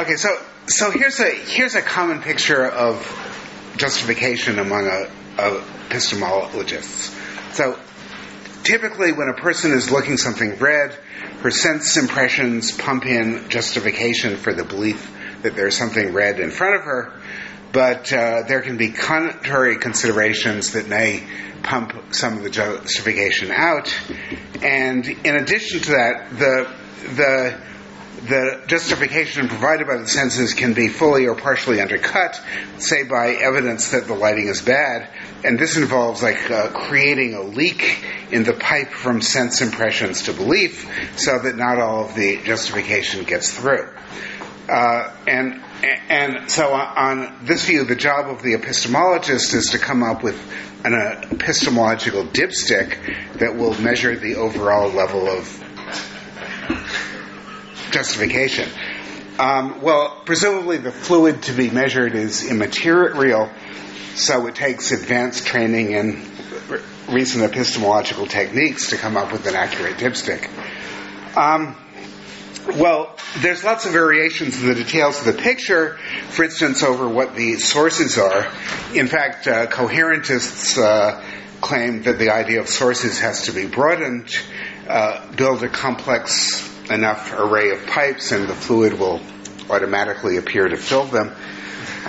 Okay, so so here's a here's a common picture of justification among a, a epistemologists. So typically, when a person is looking something red, her sense impressions pump in justification for the belief that there's something red in front of her, but uh, there can be contrary considerations that may pump some of the justification out. And in addition to that, the the the justification provided by the senses can be fully or partially undercut, say by evidence that the lighting is bad, and this involves like uh, creating a leak in the pipe from sense impressions to belief, so that not all of the justification gets through. Uh, and and so on this view, the job of the epistemologist is to come up with an epistemological dipstick that will measure the overall level of justification. Um, well, presumably the fluid to be measured is immaterial, so it takes advanced training in recent epistemological techniques to come up with an accurate dipstick. Um, well, there's lots of variations in the details of the picture, for instance, over what the sources are. In fact, uh, coherentists uh, claim that the idea of sources has to be broadened, uh, build a complex enough array of pipes, and the fluid will automatically appear to fill them.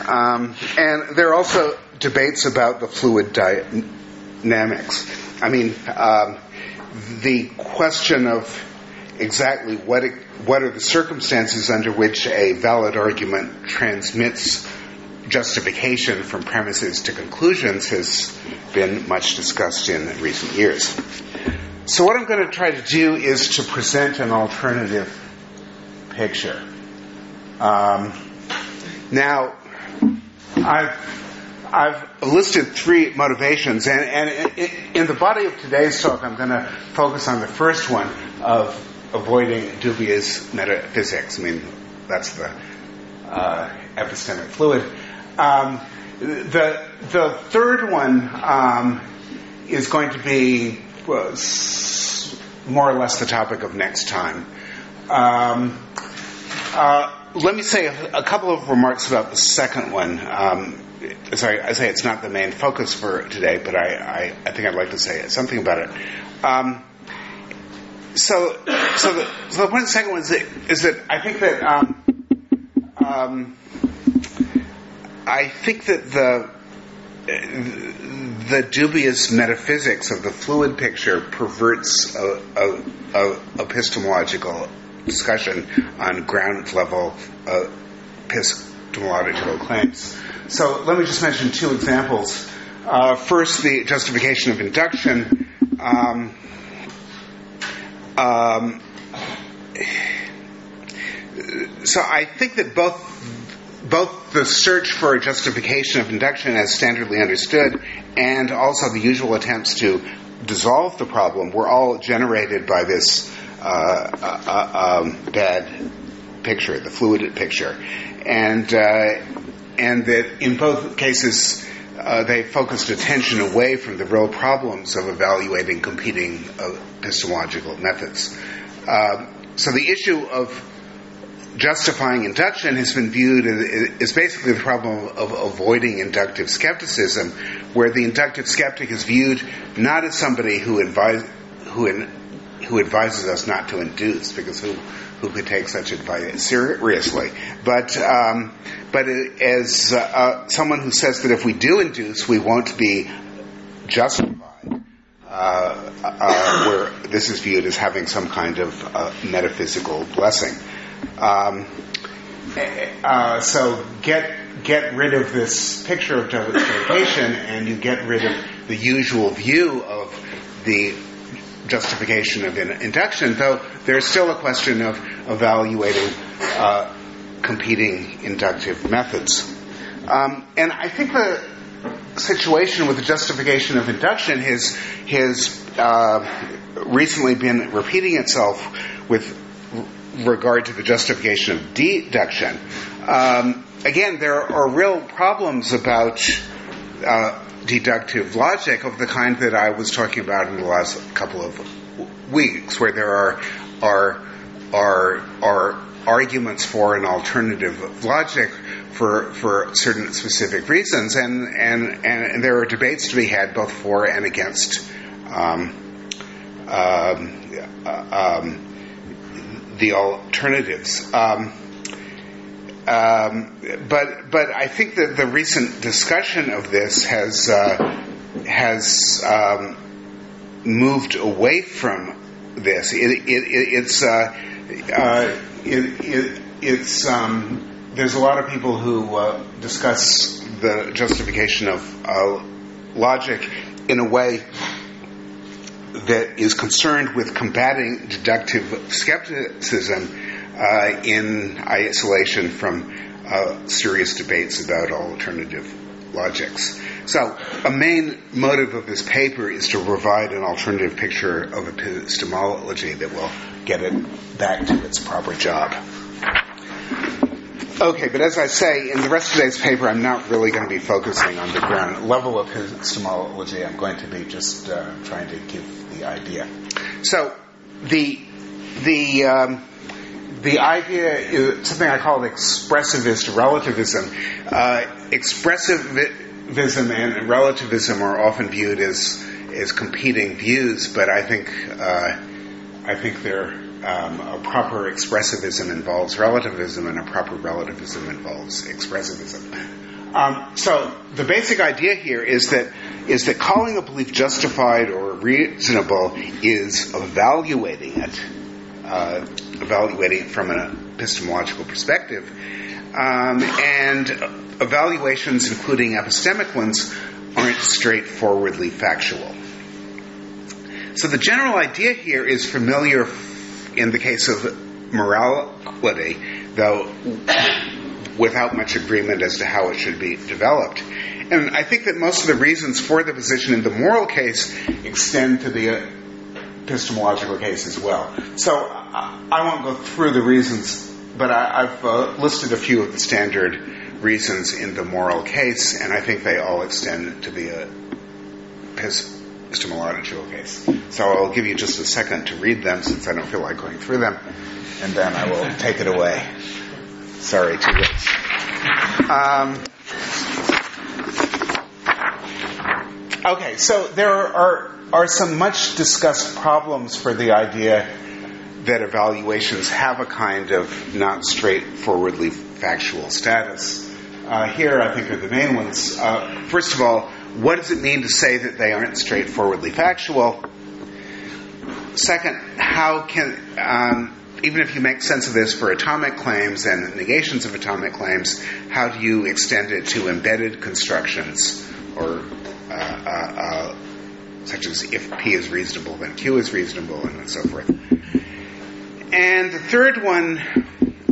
Um, and there are also debates about the fluid dynamics. I mean, um, the question of exactly what it, what are the circumstances under which a valid argument transmits justification from premises to conclusions has been much discussed in recent years. So, what I'm going to try to do is to present an alternative picture. Um, now, I've, I've listed three motivations, and, and in the body of today's talk, I'm going to focus on the first one of avoiding dubious metaphysics. I mean, that's the uh, epistemic fluid. Um, the the third one um, is going to be more or less the topic of next time. Um, uh, let me say a, a, couple of remarks about the second one. Um, sorry, I say it's not the main focus for today, but I, I, I think I'd like to say something about it. Um, so, so the, so the point of the second one is that, is that I think that um, um, I think that the the dubious metaphysics of the fluid picture perverts a, a, a epistemological discussion on ground level uh, epistemological claims. So let me just mention two examples. Uh, first, the justification of induction. Um, um, so I think that both both the search for a justification of induction as standardly understood and also the usual attempts to dissolve the problem were all generated by this uh, uh, uh um, bad picture, the fluid picture, and uh, and that in both cases uh, they focused attention away from the real problems of evaluating competing epistemological methods. Uh, so the issue of justifying induction has been viewed as, basically the problem of avoiding inductive skepticism, where the inductive skeptic is viewed not as somebody who advise, who in, who advises us not to induce, because who who could take such advice seriously, but um, but as uh, uh, someone who says that if we do induce, we won't be justified. Uh, uh where this is viewed as having some kind of uh, metaphysical blessing. Um, uh, so get get rid of this picture of justification, and you get rid of the usual view of the justification of induction, though there's still a question of evaluating uh, competing inductive methods. Um, and I think the situation with the justification of induction has, has uh, recently been repeating itself with regard to the justification of deduction. Um, again, there are real problems about uh, deductive logic of the kind that I was talking about in the last couple of weeks, where there are are are are arguments for an alternative logic for for certain specific reasons, and and and there are debates to be had both for and against um, um, uh, um, the alternatives. Um, um, but but I think that the recent discussion of this has uh, has um, moved away from this. It, it, it, it's uh, uh, it's um, there's a lot of people who uh, discuss the justification of uh, logic in a way that is concerned with combating deductive skepticism uh, in isolation from uh, serious debates about alternative logics. So, a main motive of this paper is to provide an alternative picture of epistemology that will get it back to its proper job. Okay, but as I say, in the rest of today's paper, I'm not really going to be focusing on the ground level of epistemology. I'm going to be just uh, trying to give the idea. So, the the um, the idea is something I call expressivist relativism. Uh, expressivism and relativism are often viewed as as competing views, but I think uh, I think they're um, a proper expressivism involves relativism, and a proper relativism involves expressivism. Um, so the basic idea here is that is that calling a belief justified or reasonable is evaluating it, uh, evaluating it from an epistemological perspective, um, and evaluations, including epistemic ones, aren't straightforwardly factual. So the general idea here is familiar in the case of morality, though without much agreement as to how it should be developed. And I think that most of the reasons for the position in the moral case extend to the epistemological case as well. So I won't go through the reasons, but I, have uh, listed a few of the standard reasons in the moral case, and I think they all extend to the epistemological case. So I'll give you just a second to read them since I don't feel like going through them, and then I will take it away. Sorry, too late. Um, okay, so there are, are some much discussed problems for the idea that evaluations have a kind of not straightforwardly factual status. Uh, here, I think, are the main ones. Uh, first of all, what does it mean to say that they aren't straightforwardly factual? Second, how can, um, even if you make sense of this for atomic claims and negations of atomic claims, how do you extend it to embedded constructions or uh, uh, uh such as if P is reasonable, then Q is reasonable, and so forth? And the third one,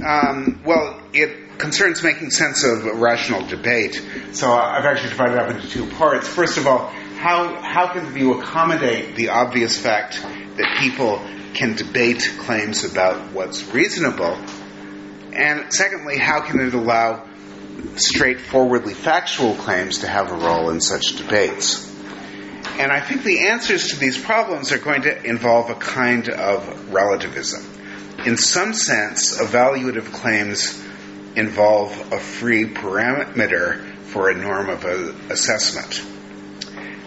um, well, it concerns making sense of rational debate. So I've actually divided it up into two parts. First of all, how, how can you accommodate the obvious fact that people can debate claims about what's reasonable? And secondly, how can it allow straightforwardly factual claims to have a role in such debates? And I think the answers to these problems are going to involve a kind of relativism in some sense, evaluative claims involve a free parameter for a norm of a assessment.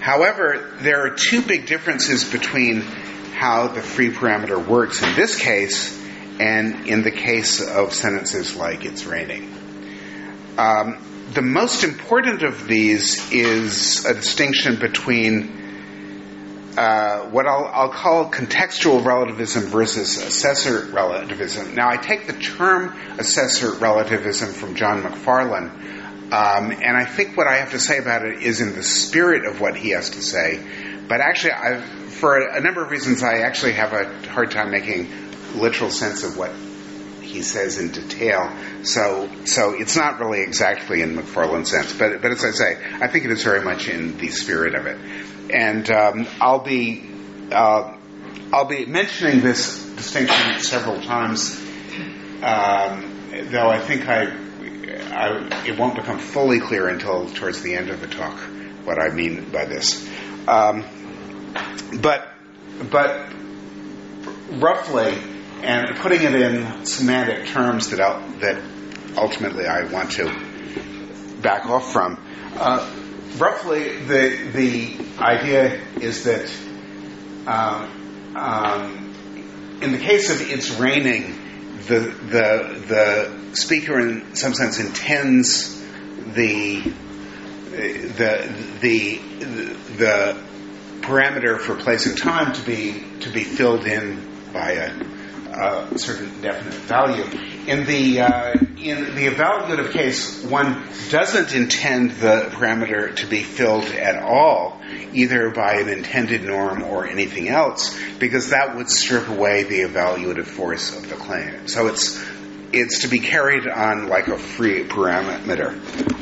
However, there are two big differences between how the free parameter works in this case and in the case of sentences like it's raining. Um, the most important of these is a distinction between uh, what I'll, I'll, call contextual relativism versus assessor relativism. Now, I take the term assessor relativism from John Macfarlane, um, and I think what I have to say about it is in the spirit of what he has to say. But actually, I've, for a, a number of reasons, I actually have a hard time making literal sense of what he says in detail. So, so it's not really exactly in Macfarlane's sense, but, but as I say, I think it is very much in the spirit of it and um, I'll be uh, I'll be mentioning this distinction several times, um, though I think I, I, it won't become fully clear until towards the end of the talk what I mean by this. Um, but but roughly, and putting it in semantic terms that that ultimately I want to back off from. Uh, roughly, the the idea is that um, um, in the case of it's raining, the the the speaker in some sense intends the the the the parameter for place and time to be to be filled in by a, a certain definite value. In the uh, in the evaluative case, one doesn't intend the parameter to be filled at all, either by an intended norm or anything else, because that would strip away the evaluative force of the claim. So it's it's to be carried on like a free parameter.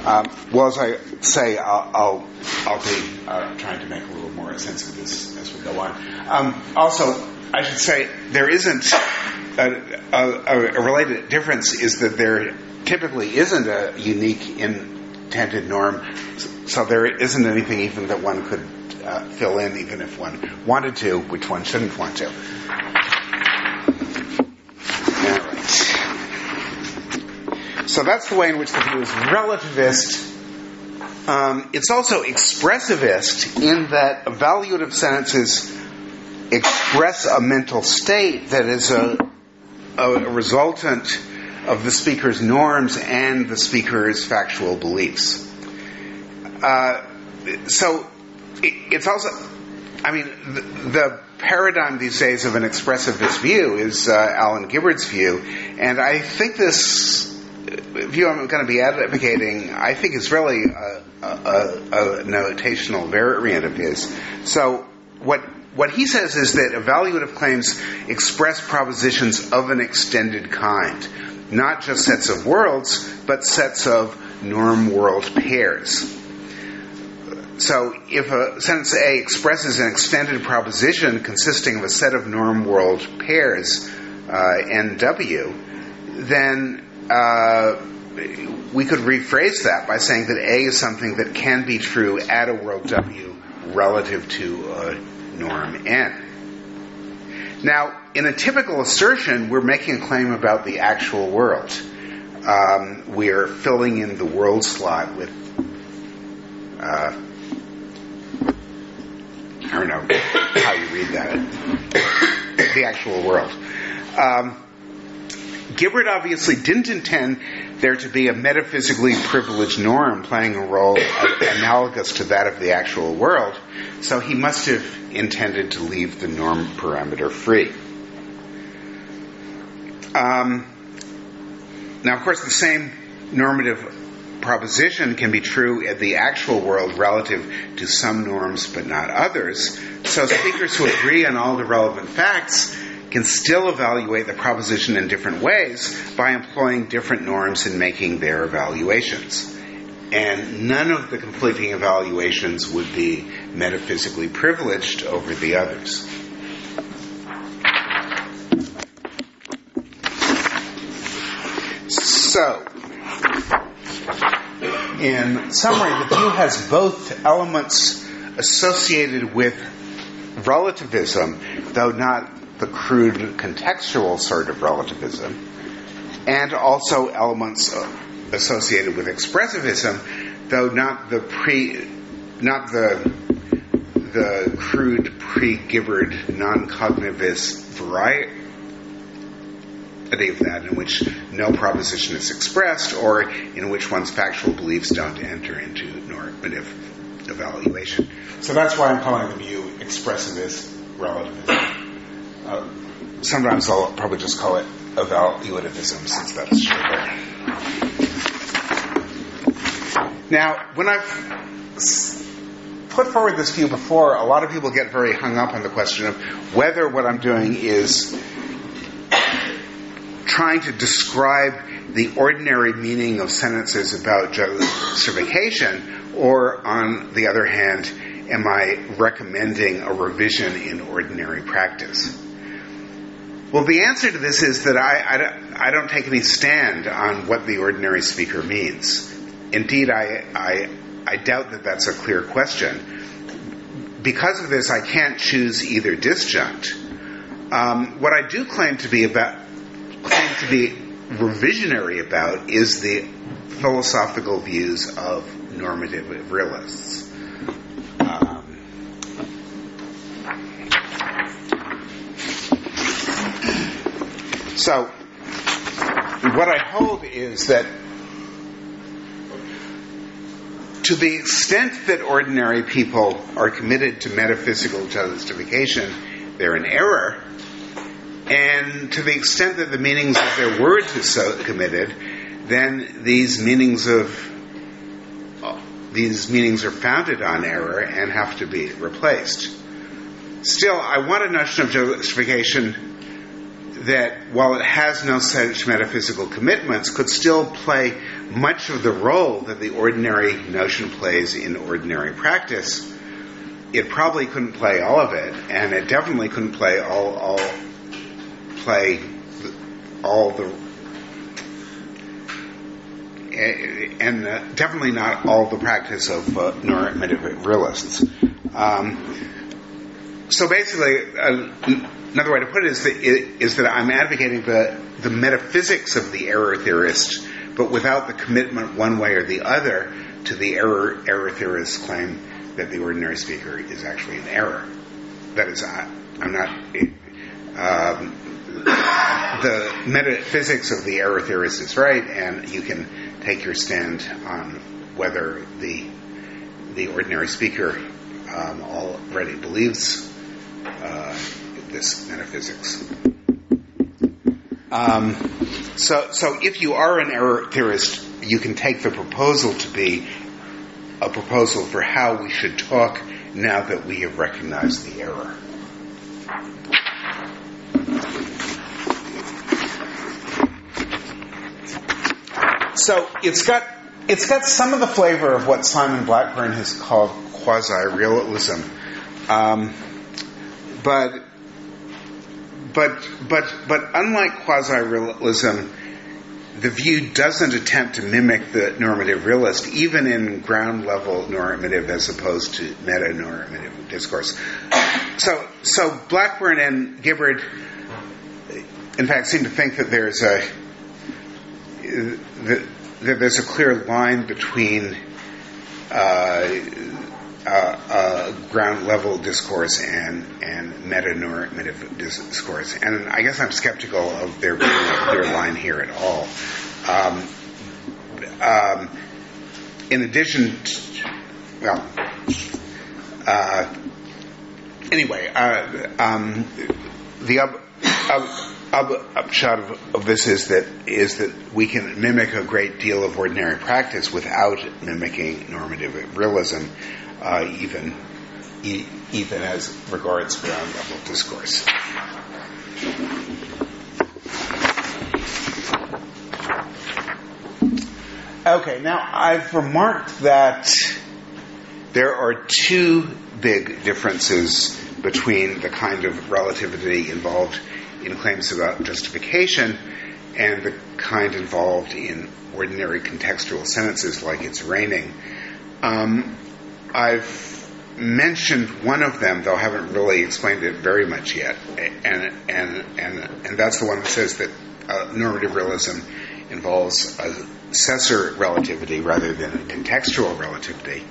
Um, well, as I say, I'll I'll, I'll be uh, trying to make a little more sense of this as we go on. Um, also, I should say there isn't a, a, a, related difference is that there typically isn't a unique intended norm, so there isn't anything even that one could uh, fill in, even if one wanted to, which one shouldn't want to. So that's the way in which the view is relativist. Um, it's also expressivist in that evaluative sentences express a mental state that is a, a resultant of the speaker's norms and the speaker's factual beliefs. Uh, so it, it's also, I mean, the, the, paradigm these days of an expressivist view is uh, Alan Gibbard's view, and I think this view I'm going to be advocating, I think is really a, a, a, notational variant of his. So what what he says is that evaluative claims express propositions of an extended kind, not just sets of worlds, but sets of norm world pairs. So if a sentence A expresses an extended proposition consisting of a set of norm world pairs, uh, NW, then uh, we could rephrase that by saying that A is something that can be true at a world W relative to a norm N. Now, in a typical assertion, we're making a claim about the actual world. Um, we are filling in the world slot with, uh, I don't know how you read that, the actual world. Um, Gibbard obviously didn't intend there to be a metaphysically privileged norm playing a role analogous to that of the actual world, so he must have intended to leave the norm parameter free. Um, now, of course, the same normative proposition can be true in the actual world relative to some norms but not others. So speakers who agree on all the relevant facts can still evaluate the proposition in different ways by employing different norms in making their evaluations. And none of the conflicting evaluations would be metaphysically privileged over the others. So, in summary, the view has both elements associated with relativism, though not the crude contextual sort of relativism, and also elements associated with expressivism, though not the pre, not the the crude pre-Gibbard non-cognitivist variety of that in which no proposition is expressed or in which one's factual beliefs don't enter into normative evaluation. So that's why I'm calling the view expressivist relativism. Uh, sometimes I'll probably just call it evaluativism since that's shorter. Now, when I've put forward this view before, a lot of people get very hung up on the question of whether what I'm doing is trying to describe the ordinary meaning of sentences about justification, or on the other hand, am I recommending a revision in ordinary practice? Well, the answer to this is that I, I, I, don't take any stand on what the ordinary speaker means. Indeed, I, I, I doubt that that's a clear question. Because of this, I can't choose either disjunct. Um, what I do claim to be about, claim to be revisionary about, is the philosophical views of normative realists. So, what I hold is that to the extent that ordinary people are committed to metaphysical justification, they're in error. And to the extent that the meanings of their words is so committed, then these meanings of these meanings are founded on error and have to be replaced. Still, I want a notion of justification that, while it has no such metaphysical commitments, could still play much of the role that the ordinary notion plays in ordinary practice. It probably couldn't play all of it, and it definitely couldn't play all, all play all the and uh, definitely not all the practice of uh, normative realists. Um, so basically, uh, another way to put it is that, is that I'm advocating the, the metaphysics of the error theorist, but without the commitment one way or the other to the error, error theorist's claim that the ordinary speaker is actually an error. That is, I, I'm not. Um, the metaphysics of the error theorist is right, and you can take your stand on whether the the ordinary speaker um, already believes uh, this metaphysics. Um, so, so if you are an error theorist, you can take the proposal to be a proposal for how we should talk now that we have recognized the error. So it's got it's got some of the flavor of what Simon Blackburn has called quasi-realism, um, but but but but unlike quasi-realism, the view doesn't attempt to mimic the normative realist, even in ground level normative as opposed to meta normative discourse. So so Blackburn and Gibbard, in fact, seem to think that there's a that, that there's a clear line between uh, uh, ground level discourse and and meta normative discourse, and I guess I'm skeptical of there being a clear line here at all. Um, um, in addition, to, well, uh, anyway, uh, um, the up, up, up, upshot of, of, this is that is that we can mimic a great deal of ordinary practice without mimicking normative realism, even e- even as regards ground level discourse. Okay, now I've remarked that there are two big differences between the kind of relativity involved in claims about justification and the kind involved in ordinary contextual sentences like it's raining. Um, I've mentioned one of them, though I haven't really explained it very much yet, and and and and that's the one that says that uh, normative realism involves assessor relativity rather than a contextual relativity.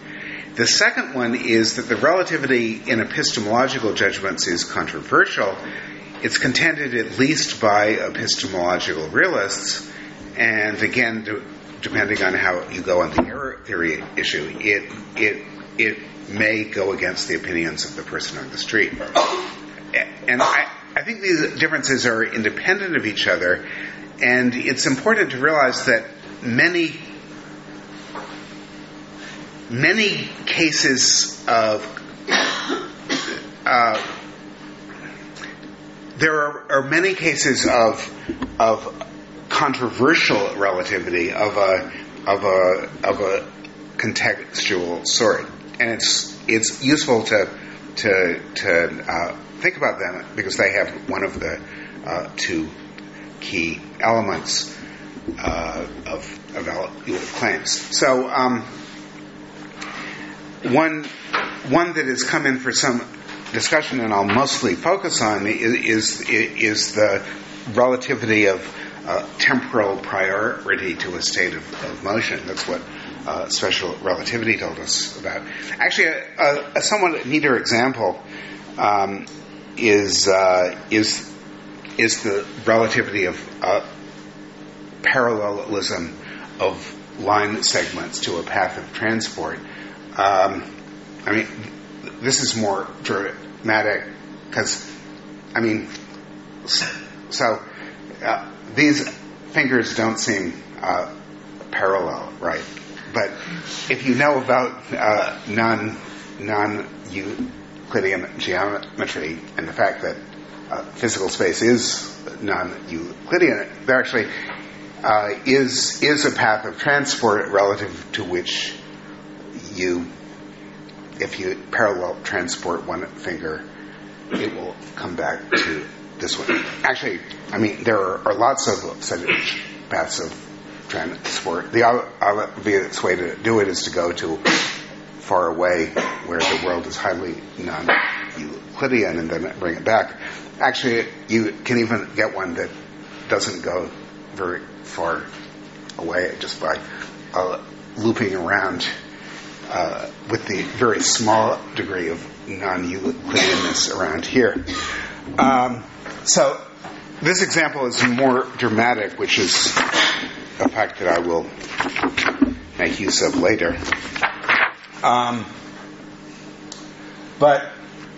The second one is that the relativity in epistemological judgments is controversial. It's contended at least by epistemological realists, and again, depending on how you go on the error theory issue, it it it may go against the opinions of the person on the street. And I, I think these differences are independent of each other, and it's important to realize that many many cases of uh, there are, are, many cases of of controversial relativity of a of a of a contextual sort and it's it's useful to to to uh, think about them because they have one of the uh, two key elements uh, of evaluative claims. So um, one one that has come in for some discussion, and I'll mostly focus on, is, is, is the relativity of uh, temporal priority to a state of, of motion. That's what uh, special relativity told us about. Actually, a, a, a somewhat neater example um, is uh, is is the relativity of uh, parallelism of line segments to a path of transport. Um, I mean, this is more dramatic because, I mean, so uh, these fingers don't seem uh, parallel, right? But if you know about uh, non non Euclidean geometry and the fact that uh, physical space is non Euclidean, there actually uh, is is a path of transport relative to which you, if you parallel transport one finger, it will come back to this one. Actually, I mean there are, are lots of such paths of transport. The obvious way to do it is to go to far away where the world is highly non-Euclidean and then bring it back. Actually, you can even get one that doesn't go very far away just by uh, looping around uh, with the very small degree of non-Euclideanness around here. Um, so this example is more dramatic, which is a fact that I will make use of later. Um, but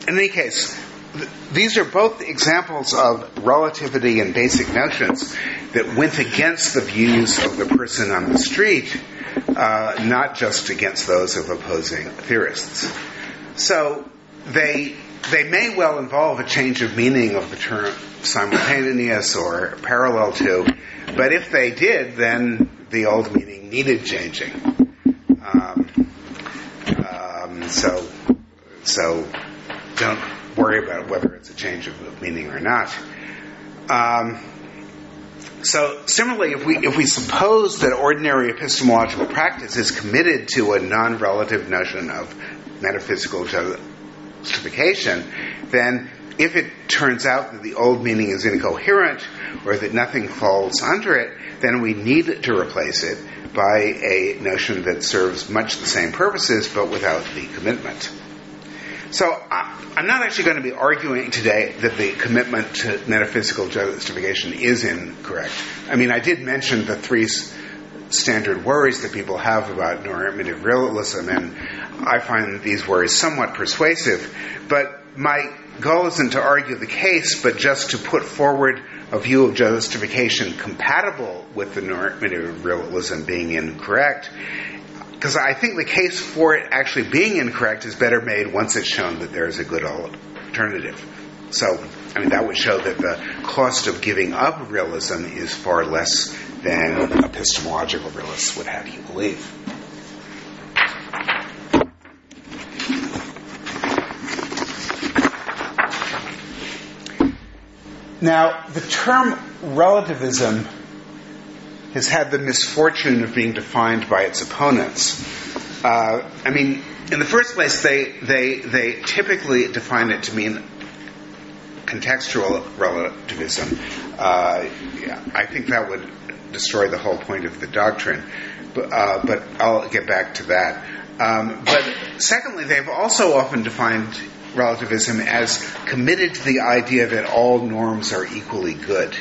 in any case, th- these are both examples of relativity and basic notions that went against the views of the person on the street, uh, not just against those of opposing theorists. So they they may well involve a change of meaning of the term simultaneous or parallel to, but if they did, then the old meaning needed changing. Um, um, so, so don't worry about whether it's a change of meaning or not. Um, so similarly, if we if we suppose that ordinary epistemological practice is committed to a non-relative notion of metaphysical justification, then if it turns out that the old meaning is incoherent or that nothing falls under it, then we need to replace it by a notion that serves much the same purposes but without the commitment. So I'm not actually going to be arguing today that the commitment to metaphysical justification is incorrect. I mean, I did mention the three standard worries that people have about normative realism, and I find these worries somewhat persuasive. But my goal isn't to argue the case, but just to put forward a view of justification compatible with the normative realism being incorrect. Because I think the case for it actually being incorrect is better made once it's shown that there is a good alternative. So, I mean, that would show that the cost of giving up realism is far less than epistemological realists would have you believe. Now, the term relativism has had the misfortune of being defined by its opponents. Uh, I mean, in the first place, they, they, they typically define it to mean contextual relativism. Uh, yeah, I think that would destroy the whole point of the doctrine. But, uh, but I'll get back to that. Um, but secondly, they've also often defined relativism as committed to the idea that all norms are equally good.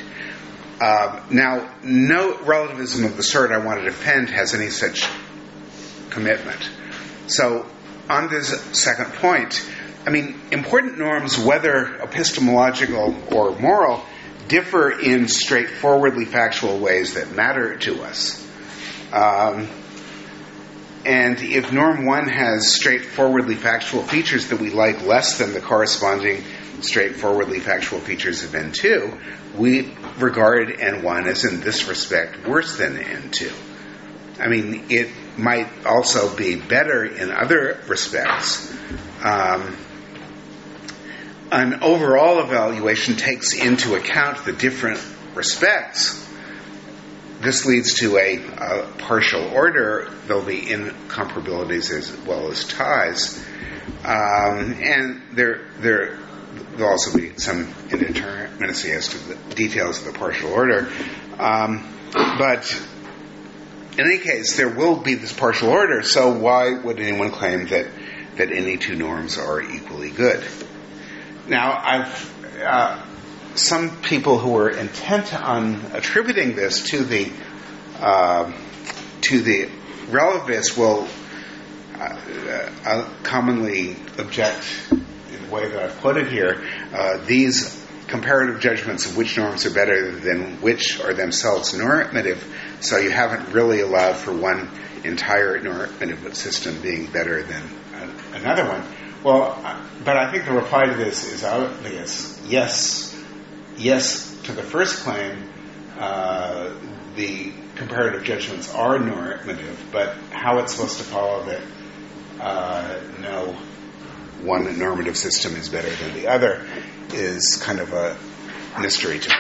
Uh, now, no relativism of the sort I want to defend has any such commitment. So, on this second point, I mean, important norms, whether epistemological or moral, differ in straightforwardly factual ways that matter to us. Um, and if norm one has straightforwardly factual features that we like less than the corresponding straightforwardly factual features of N2, we regard N1 as in this respect worse than N2. I mean, it might also be better in other respects. Um, an overall evaluation takes into account the different respects this leads to a, a, partial order. There'll be incomparabilities as well as ties, um, and there there there'll also be some indeterminacy as to the details of the partial order. Um, but in any case, there will be this partial order. So why would anyone claim that that any two norms are equally good? Now, I've uh, some people who are intent on attributing this to the uh, to the relativists will uh, uh, commonly object in the way that I've put it here. Uh, these comparative judgments of which norms are better than which are themselves normative, so you haven't really allowed for one entire normative system being better than another one. Well, but I think the reply to this is obvious. Yes, yes to the first claim, uh, the comparative judgments are normative, but how it's supposed to follow that uh, no one normative system is better than the other is kind of a mystery to me.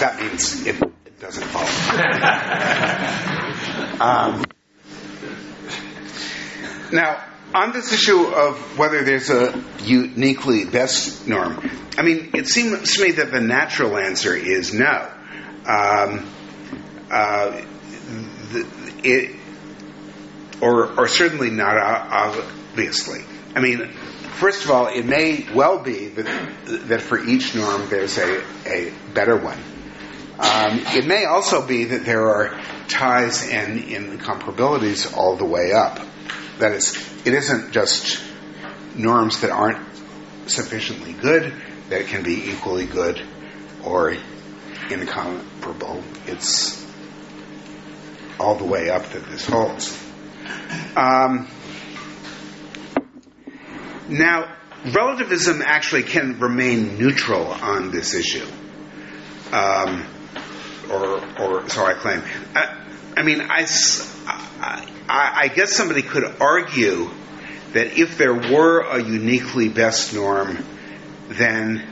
That means it, it doesn't follow. um, now, on this issue of whether there's a uniquely best norm, I mean, it seems to me that the natural answer is no. Um, uh, it, or, or certainly not obviously. I mean, first of all, it may well be that, that for each norm there's a, a better one. Um, it may also be that there are ties and incomparabilities all the way up. That is, it isn't just norms that aren't sufficiently good that can be equally good or incomparable. It's all the way up that this holds. Um, now, relativism actually can remain neutral on this issue. Um, or, or so I claim. I, I mean, I, I, I guess somebody could argue that if there were a uniquely best norm, then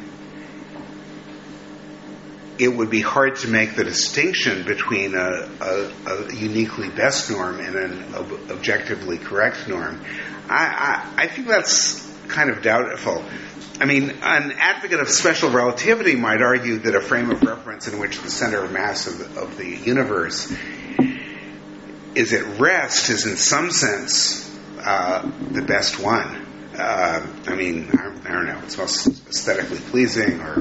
it would be hard to make the distinction between a, a, a uniquely best norm and an ob- objectively correct norm. I, I, I, think that's kind of doubtful. I mean, an advocate of special relativity might argue that a frame of reference in which the center of mass of of the universe is at rest is in some sense uh, the best one. Uh, I mean, I, I, don't know, it's most aesthetically pleasing or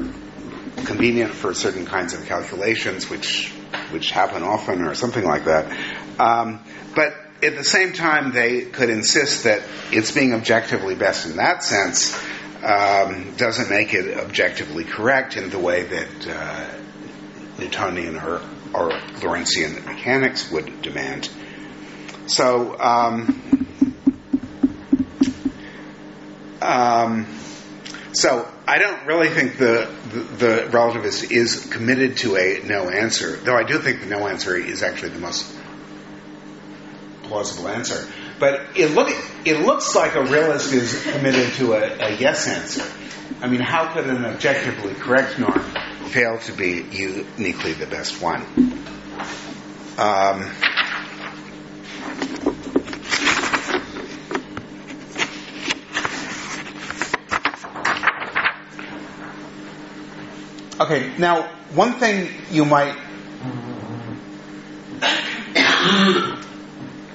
convenient for certain kinds of calculations, which which happen often, or something like that. Um, but at the same time, they could insist that it's being objectively best in that sense um, doesn't make it objectively correct in the way that uh, Newtonian or, or Lorentzian mechanics would demand. So, um, um, so I don't really think the, the, the relativist is committed to a no answer, though I do think the no answer is actually the most plausible answer. But it look it looks like a realist is committed to a, a yes answer. I mean, how could an objectively correct norm fail to be uniquely the best one? Um, Okay, now one thing you might.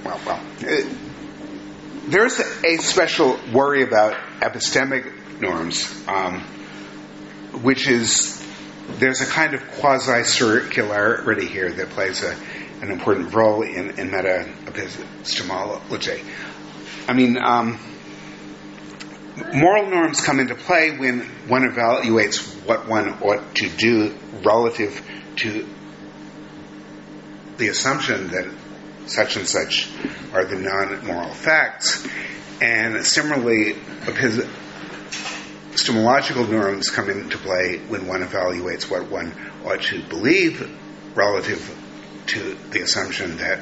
well, well, it, there's a special worry about epistemic norms, um, which is there's a kind of quasi circularity here that plays a, an important role in, in meta epistemology. I mean, um, moral norms come into play when one evaluates what one ought to do relative to the assumption that such and such are the non-moral facts. And similarly, epistemological norms come into play when one evaluates what one ought to believe relative to the assumption that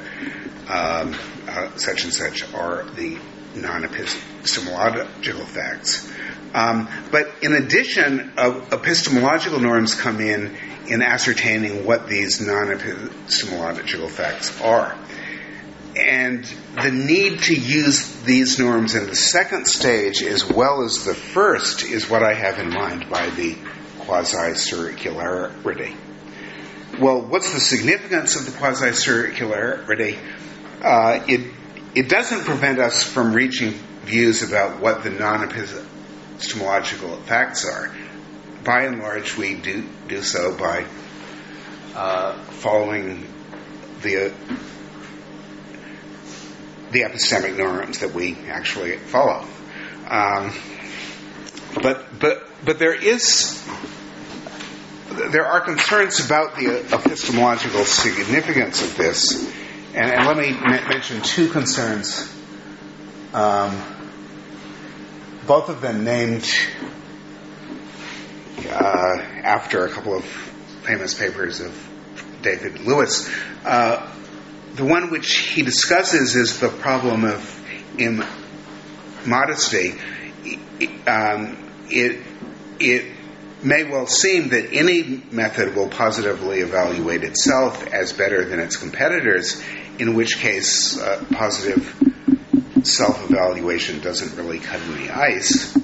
um, uh, such and such are the non-epistemological epistemological facts. Um, but in addition, uh, epistemological norms come in in ascertaining what these non-epistemological facts are. And the need to use these norms in the second stage as well as the first is what I have in mind by the quasi-circularity. Well, what's the significance of the quasi-circularity? Uh, it it doesn't prevent us from reaching views about what the non-epistemological facts are. By and large, we do do so by uh, following the the epistemic norms that we actually follow. Um, but but but there is there are concerns about the epistemological significance of this, and, and let me m- mention two concerns. Um, both of them named uh, after a couple of famous papers of David Lewis. Uh, the one which he discusses is the problem of immodesty. Um, it it may well seem that any method will positively evaluate itself as better than its competitors, in which case uh, positive self-evaluation doesn't really cut any ice.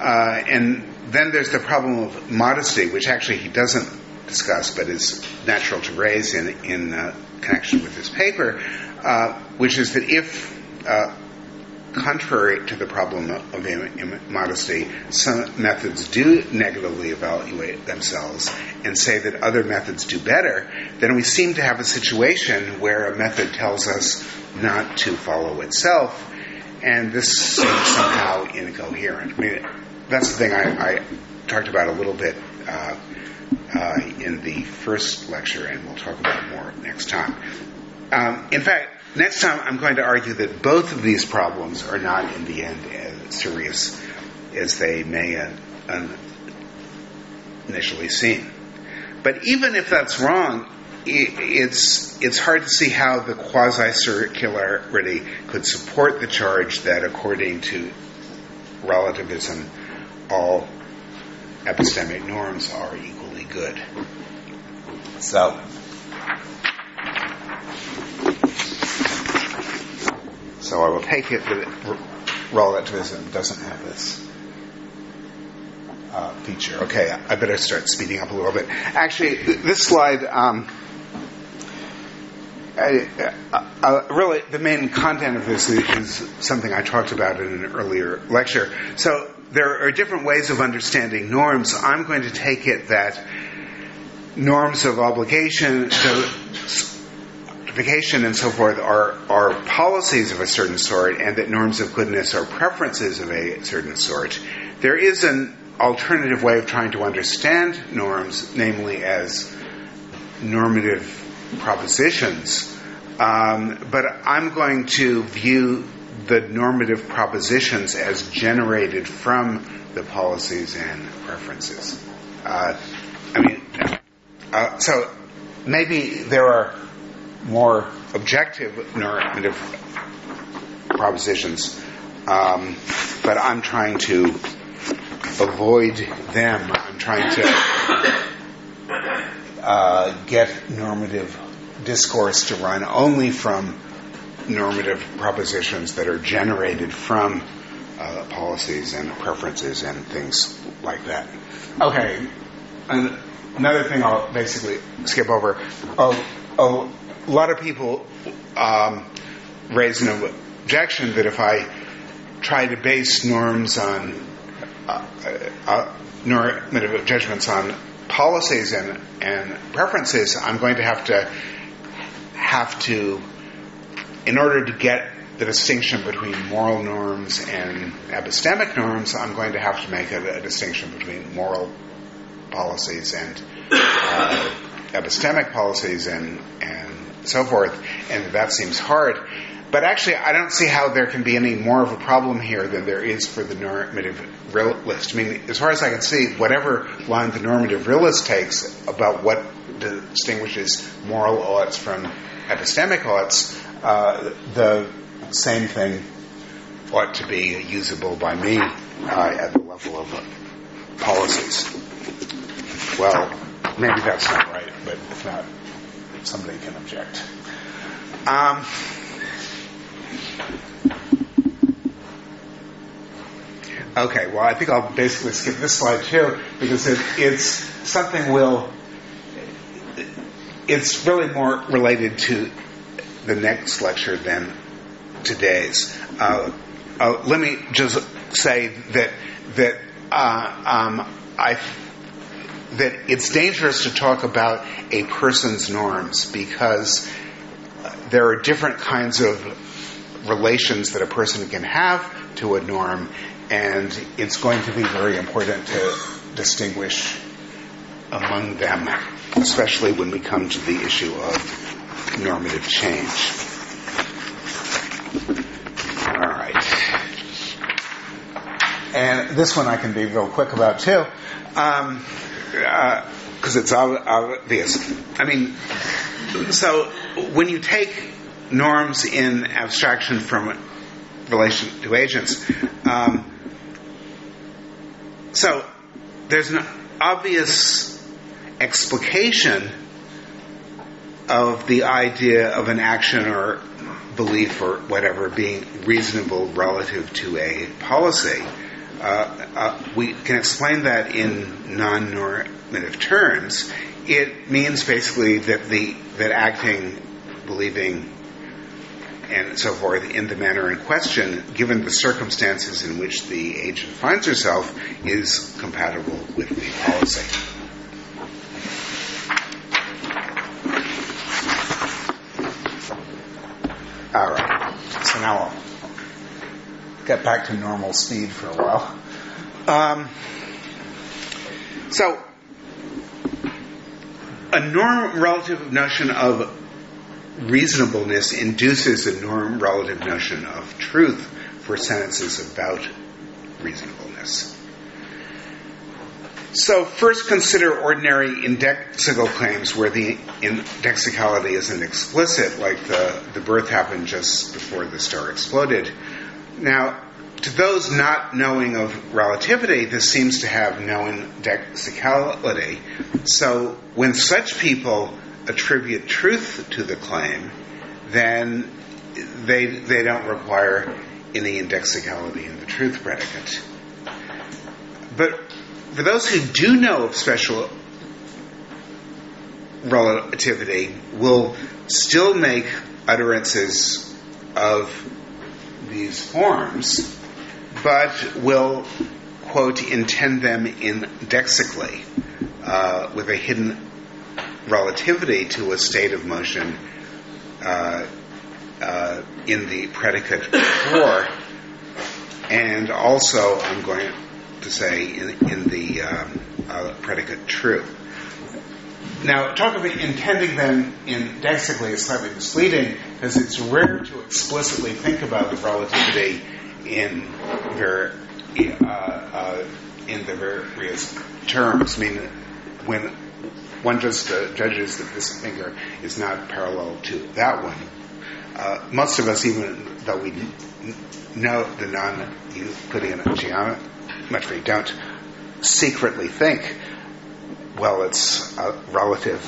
Uh, and then there's the problem of modesty, which actually he doesn't discuss, but is natural to raise in in uh, connection with this paper, uh, which is that if uh, contrary to the problem of immodesty, some methods do negatively evaluate themselves and say that other methods do better, then we seem to have a situation where a method tells us not to follow itself, and this seems somehow incoherent. I mean, that's the thing I, I talked about a little bit uh, uh, in the first lecture, and we'll talk about more next time. Um, in fact, next time I'm going to argue that both of these problems are not, in the end, as serious as they may uh, initially seem. But even if that's wrong, it's it's hard to see how the quasi-circularity could support the charge that, according to relativism, all epistemic norms are equally good. So. So I will take it that relativism doesn't have this uh, feature. Okay, I better start speeding up a little bit. Actually, this slide. Um, I, uh, uh, really, the main content of this is, is, something I talked about in an earlier lecture. So there are different ways of understanding norms. I'm going to take it that norms of obligation, and so forth are are policies of a certain sort, and that norms of goodness are preferences of a certain sort. There is an alternative way of trying to understand norms, namely as normative propositions. Um, but I'm going to view the normative propositions as generated from the policies and preferences. Uh, I mean, uh, so maybe there are more objective normative propositions, um, but I'm trying to avoid them. I'm trying to uh, get normative discourse to run only from normative propositions that are generated from uh, policies and preferences and things like that. Okay, and another thing I'll basically skip over. A, a lot of people um, raise an objection that if I try to base norms on uh, uh, normative judgments on policies and, and preferences, I'm going to have to have to in order to get the distinction between moral norms and epistemic norms, I'm going to have to make a, a distinction between moral policies and uh, epistemic policies and, and so forth, and that seems hard. But actually, I don't see how there can be any more of a problem here than there is for the normative realist. I mean, as far as I can see, whatever line the normative realist takes about what distinguishes moral oughts from epistemic oughts, uh, the same thing ought to be usable by me uh, at the level of policies. Well, maybe that's not right, but if not, somebody can object. Um, okay, well, I think I'll basically skip this slide too because it, it's something we'll. It's really more related to the next lecture than today's. Uh, uh, let me just say that that uh, um, I that it's dangerous to talk about a person's norms because there are different kinds of relations that a person can have to a norm, and it's going to be very important to distinguish among them, especially when we come to the issue of normative change. All right. And this one I can be real quick about too. Um, because uh, it's obvious. I mean, so when you take norms in abstraction from relation to agents, um, so there's an obvious explication of the idea of an action or belief or whatever being reasonable relative to a policy. Uh, uh, we can explain that in non-normative terms. It means basically that the that acting, believing, and so forth in the manner in question, given the circumstances in which the agent finds herself, is compatible with the policy. All right. So now I'll get back to normal speed for a while. Um, so, a norm relative notion of reasonableness induces a norm relative notion of truth for sentences about reasonableness. So, first consider ordinary indexical claims where the indexicality isn't explicit, like the, the birth happened just before the star exploded. Now, to those not knowing of relativity, this seems to have no indexicality. So when such people attribute truth to the claim, then they, they don't require any indexicality in the truth predicate. But for those who do know of special relativity, will still make utterances of these forms, but will, quote, intend them indexically uh, with a hidden relativity to a state of motion uh, uh, in the predicate for, and also, I'm going to say, in, in the um, uh, predicate true. Now, talk of intending them indexically is slightly misleading because it's rare to explicitly think about the relativity in ver- uh, uh, in the various terms. I mean, when one just uh, judges that this finger is not parallel to that one, uh, most of us, even though we know the non-Euclidean geometry, don't secretly think well, it's uh, relative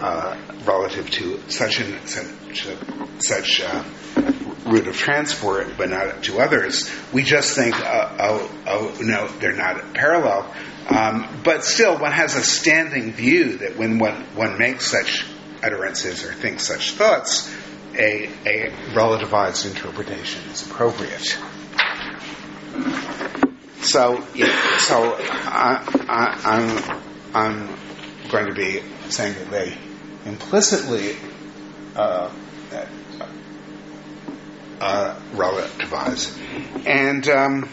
uh, relative to such and such such uh, route of transport, but not to others. We just think, uh, oh, oh, no, they're not parallel. Um, but still, one has a standing view that when one, one makes such utterances or thinks such thoughts, a, a relativized interpretation is appropriate. So, so I, I, I'm I'm going to be saying that they implicitly uh, uh, relativize. And um,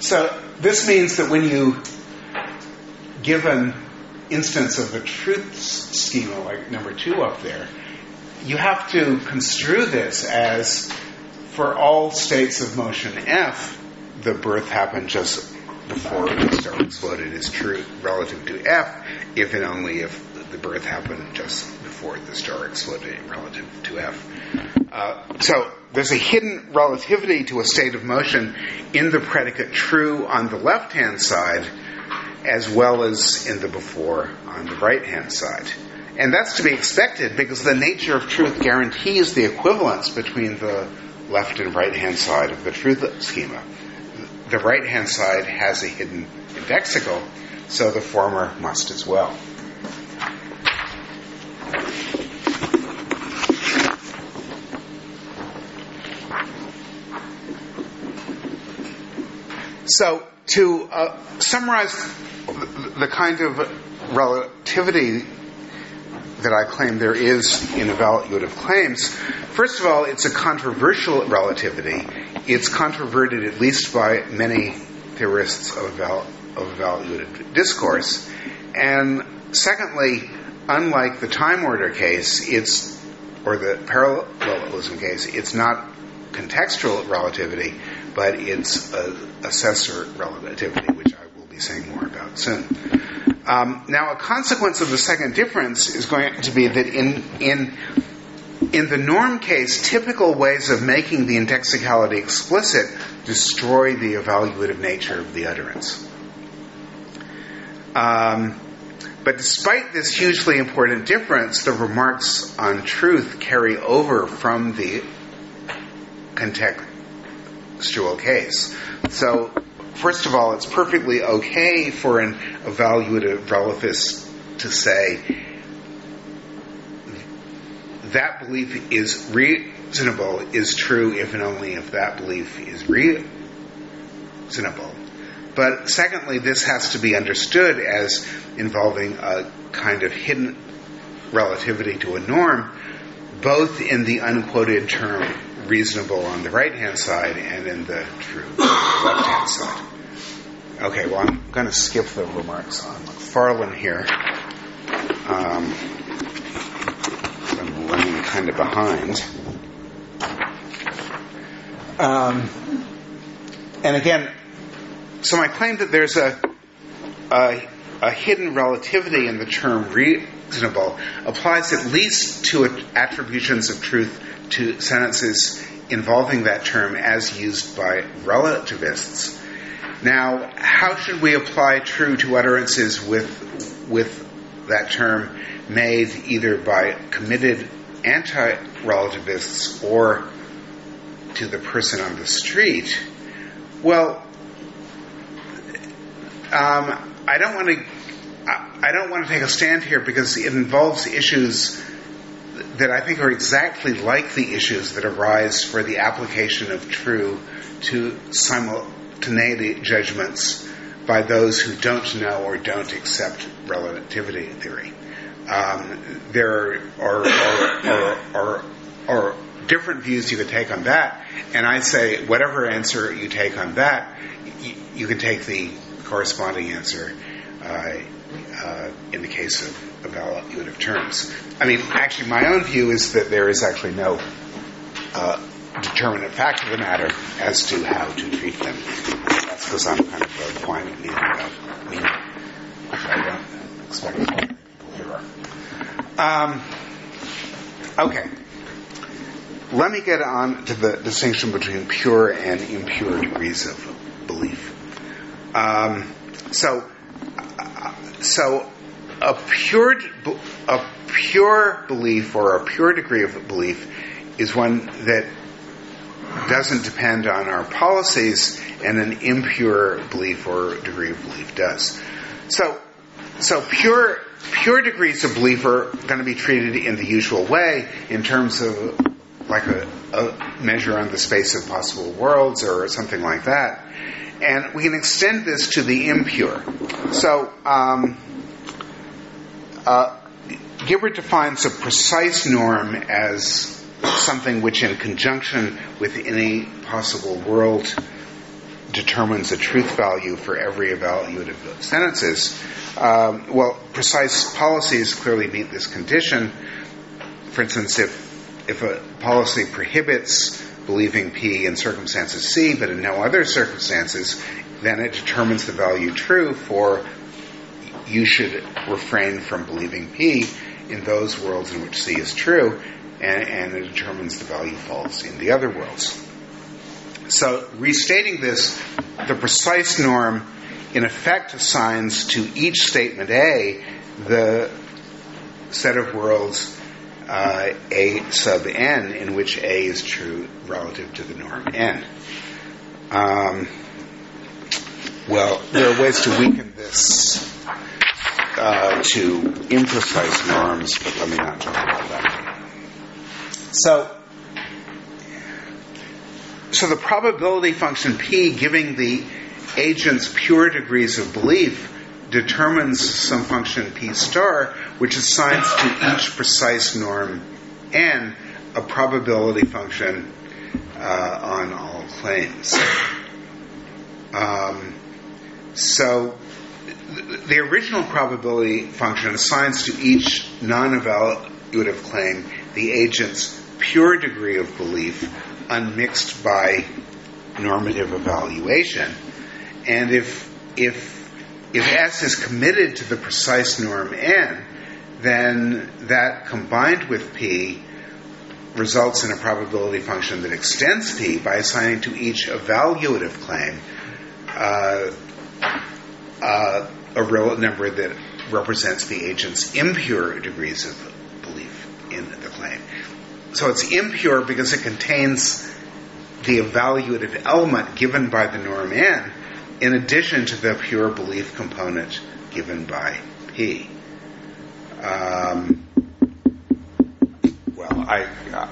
so this means that when you give an instance of a truth schema like number two up there, you have to construe this as for all states of motion F, the birth happened just before the star exploded is true relative to F, if and only if the birth happened just before the star exploded relative to F. Uh, so there's a hidden relativity to a state of motion in the predicate true on the left hand side as well as in the before on the right hand side. And that's to be expected because the nature of truth guarantees the equivalence between the left and right hand side of the truth schema. The right hand side has a hidden indexical, so the former must as well. So, to uh, summarize the kind of relativity that I claim there is in evaluative claims, first of all, it's a controversial relativity. It's controverted at least by many theorists of, of evaluative discourse. And secondly, unlike the time order case, it's or the parallelism case, it's not contextual relativity, but it's assessor relativity, which I will be saying more about soon. Um, now, a consequence of the second difference is going to be that in in in the norm case, typical ways of making the indexicality explicit destroy the evaluative nature of the utterance. Um, but despite this hugely important difference, the remarks on truth carry over from the contextual case. So, first of all, it's perfectly okay for an evaluative relativist to say that belief is reasonable, is true if and only if that belief is reasonable. But secondly, this has to be understood as involving a kind of hidden relativity to a norm, both in the unquoted term reasonable on the right hand side and in the true left hand side. Okay, well, I'm going to skip the remarks on MacFarlane here. Um, kind of behind. Um, and again, so my claim that there's a, a, a hidden relativity in the term reasonable applies at least to attributions of truth to sentences involving that term as used by relativists. Now, how should we apply true to utterances with, with that term made either by committed anti relativists or to the person on the street? Well, um, I don't want to. I don't want to take a stand here because it involves issues that I think are exactly like the issues that arise for the application of true to simultaneity judgments by those who don't know or don't accept relativity theory. Um, there are, are, are, are, different views you could take on that, and I say whatever answer you take on that, you, you can take the corresponding answer uh, uh, in the case of evaluative terms. I mean, actually, my own view is that there is actually no uh, determinate fact of the matter as to how to treat them. That's because I'm kind of a meaning about me, I don't expect Um, okay. Let me get on to the distinction between pure and impure degrees of belief. Um, so, so a pure a pure belief or a pure degree of belief is one that doesn't depend on our policies, and an impure belief or degree of belief does. So, so pure pure degrees of belief are going to be treated in the usual way in terms of like a, a measure on the space of possible worlds or something like that. And we can extend this to the impure. So, um, uh, Gibbard defines a precise norm as something which, in conjunction with any possible world, determines a truth value for every evaluative sentences. Um, well, precise policies clearly meet this condition. For instance, if if a policy prohibits believing P in circumstances C, but in no other circumstances, then it determines the value true for you should refrain from believing P in those worlds in which C is true, and, and it determines the value false in the other worlds. So, restating this, the precise norm in effect assigns to each statement A the set of worlds uh, A sub n in which A is true relative to the norm n. Um, well, there are ways to weaken this uh, to imprecise norms, but let me not talk about that. So, so the probability function p giving the agent's pure degrees of belief determines some function p star, which assigns to each precise norm n a probability function uh, on all claims. Um, so the original probability function assigns to each non-evaluative claim the agent's pure degree of belief unmixed by normative evaluation. And if if if S is committed to the precise norm n, then that combined with P results in a probability function that extends P by assigning to each evaluative claim uh, uh, a real number that represents the agent's impure degrees of So it's impure because it contains the evaluative element given by the norm n, in addition to the pure belief component given by P. Um, well, I,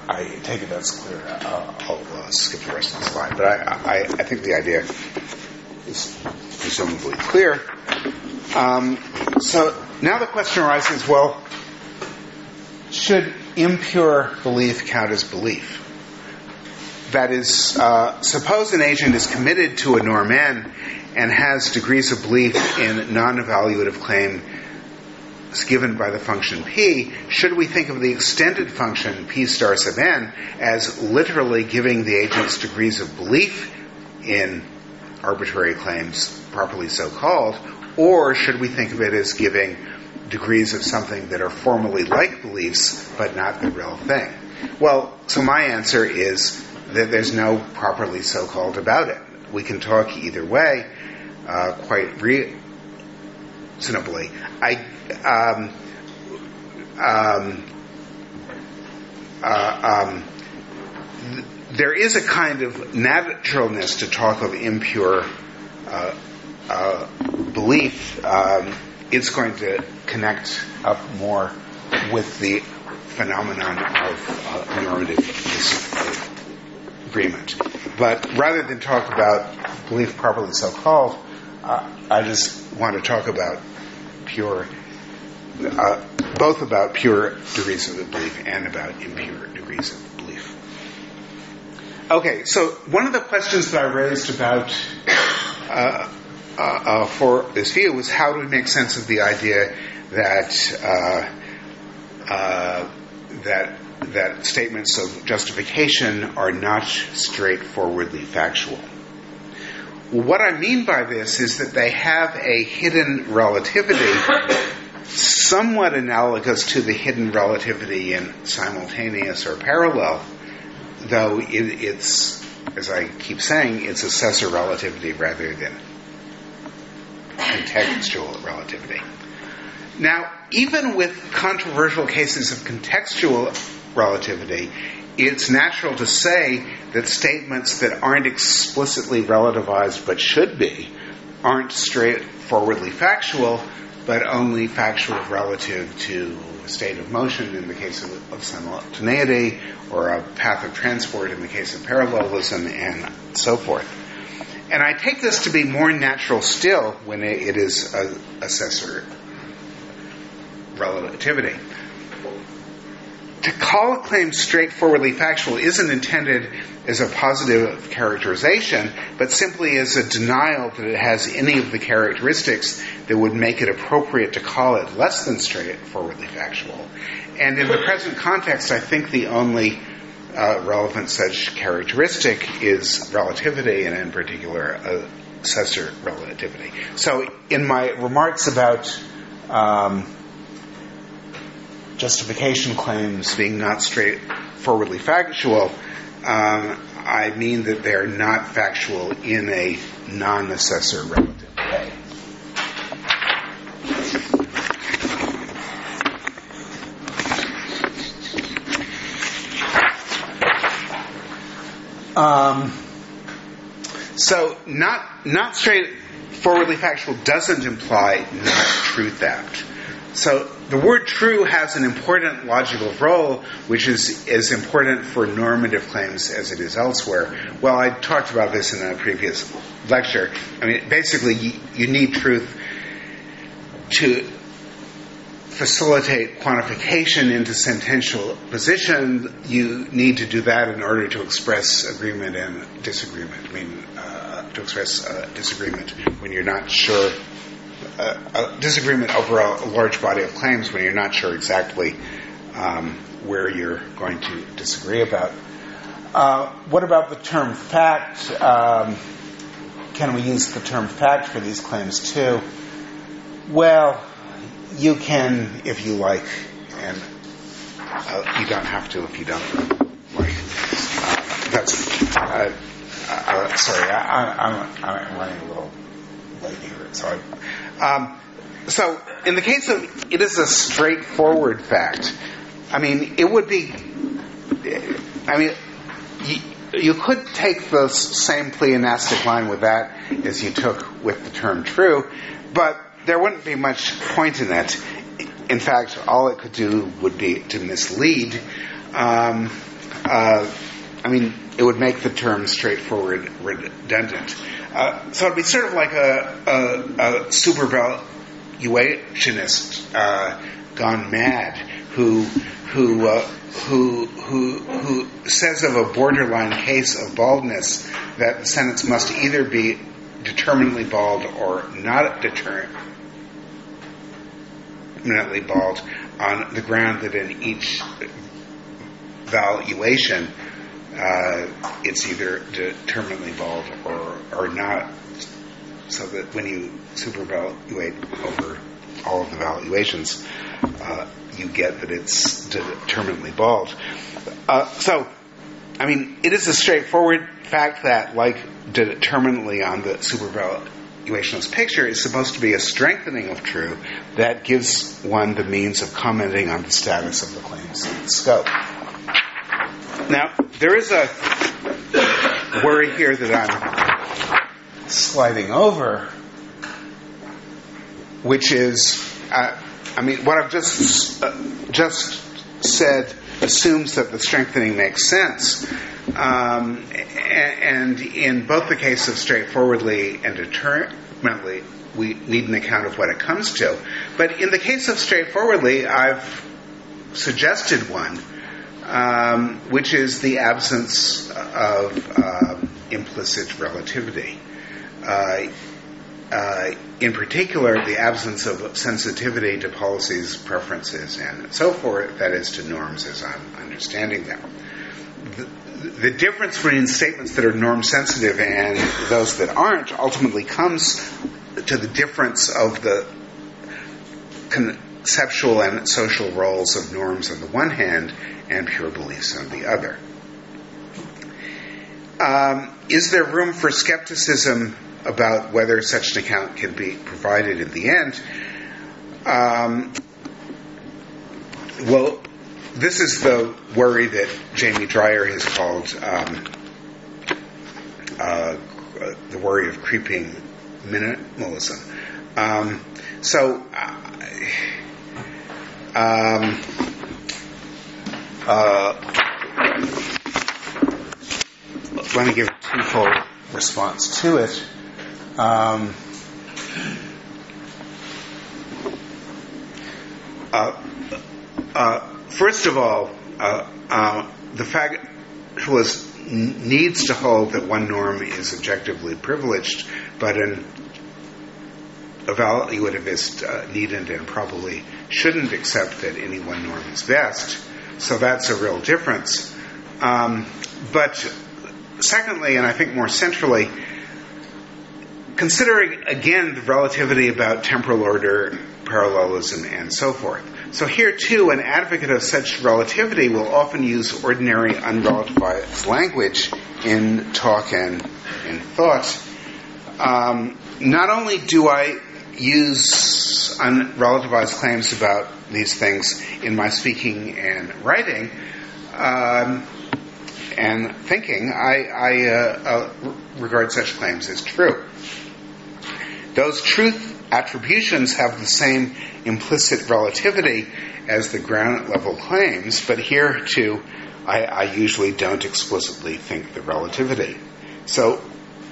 I take it that's clear. Uh, I'll uh, skip the rest of the slide, but I, I, I think the idea is presumably clear. Um, so now the question arises: Well, should impure belief count as belief? That is, uh, suppose an agent is committed to a norm n and has degrees of belief in non-evaluative claim given by the function p, should we think of the extended function p star sub n as literally giving the agent's degrees of belief in arbitrary claims, properly so called, or should we think of it as giving degrees of something that are formally like beliefs but not the real thing? Well, so my answer is that there's no properly so called about it. We can talk either way uh, quite reasonably. I um, um, uh, um, th- there is a kind of naturalness to talk of impure uh, uh belief. Um, it's going to connect up more with the phenomenon of uh, normative disagreement. But rather than talk about belief properly so called, uh, I just want to talk about pure, uh, both about pure degrees of belief and about impure degrees of belief. Okay, so one of the questions that I raised about uh, uh, uh for this view was how do we make sense of the idea that uh, that that statements of justification are not straightforwardly factual. What I mean by this is that they have a hidden relativity somewhat analogous to the hidden relativity in simultaneous or parallel, though it, it's, as I keep saying, it's assessor relativity rather than contextual relativity. Now, even with controversial cases of contextual relativity, it's natural to say that statements that aren't explicitly relativized but should be aren't straightforwardly factual, but only factual relative to a state of motion in the case of, of simultaneity or a path of transport in the case of parallelism and so forth. And I take this to be more natural still when it is a assessor relativity to call a claim straightforwardly factual isn't intended as a positive characterization, but simply as a denial that it has any of the characteristics that would make it appropriate to call it less than straightforwardly factual. And in the present context, I think the only uh, relevant such characteristic is relativity, and in particular, assessor relativity. So, in my remarks about um, justification claims being not straightforwardly factual, um, I mean that they're not factual in a non-assessor relative way. Um, so not not straightforwardly factual doesn't imply not true theft. So the word true has an important logical role, which is as important for normative claims as it is elsewhere. Well, I talked about this in a previous lecture. I mean, basically, you, you need truth to facilitate quantification into sentential position, you need to do that in order to express agreement and disagreement. I mean, uh, to express uh, disagreement when you're not sure, uh, a disagreement over a, a, large body of claims when you're not sure exactly um, where you're going to disagree about. Uh, what about the term fact? Um, can we use the term fact for these claims too? Well, you can if you like, and uh, you don't have to if you don't like. Uh, that's uh, uh sorry. I, am running a little late here. Sorry. Um, so, in the case of it is a straightforward fact. I mean, it would be. I mean, you, you could take the same pleonastic line with that as you took with the term true, but there wouldn't be much point in it. In fact, all it could do would be to mislead. Um, uh, I mean, it would make the term straightforward redundant. Uh, so it'd be sort of like a, a, a supervaluationist uh, gone mad who who uh, who who who says of a borderline case of baldness that the sentence must either be determinately bald or not determined permanently bald on the ground that in each valuation uh, it's either determinately bald or, or not, so that when you supervaluate over all of the valuations, uh, you get that it's determinately bald. Uh, so, I mean, it is a straightforward fact that, like determinately on the supervaluation equationist picture is supposed to be a strengthening of true that gives one the means of commenting on the status of the claims scope. Now, there is a worry here that I'm sliding over, which is, uh, I mean, what I've just uh, just said assumes that the strengthening makes sense. Um, and in both the case of straightforwardly and determinately, we need an account of what it comes to. But in the case of straightforwardly, I've suggested one, um, which is the absence of uh, implicit relativity. Uh, uh, in particular, the absence of sensitivity to policies, preferences, and so forth, that is, to norms as I'm understanding them. The, the difference between statements that are norm sensitive and those that aren't ultimately comes to the difference of the conceptual and social roles of norms on the one hand and pure beliefs on the other. Um, is there room for skepticism about whether such an account can be provided in the end? Um, well, this is the worry that Jamie Dreier has called um, uh, the worry of creeping minimalism. Um, so, uh, um, uh, let me give a twofold response to it. Um, uh, uh, First of all, uh, uh, the factualist needs to hold that one norm is objectively privileged, but an evaluativist uh, needn't and probably shouldn't accept that any one norm is best. So that's a real difference. Um, but secondly, and I think more centrally, considering again the relativity about temporal order parallelism, and so forth. So here too, an advocate of such relativity will often use ordinary unrelativized language in talk and in thought. Um, not only do I use unrelativized claims about these things in my speaking and writing um, and thinking, I, I uh, uh, regard such claims as true. Those truth attributions have the same implicit relativity as the ground level claims, but here too, I, I usually don't explicitly think the relativity. So,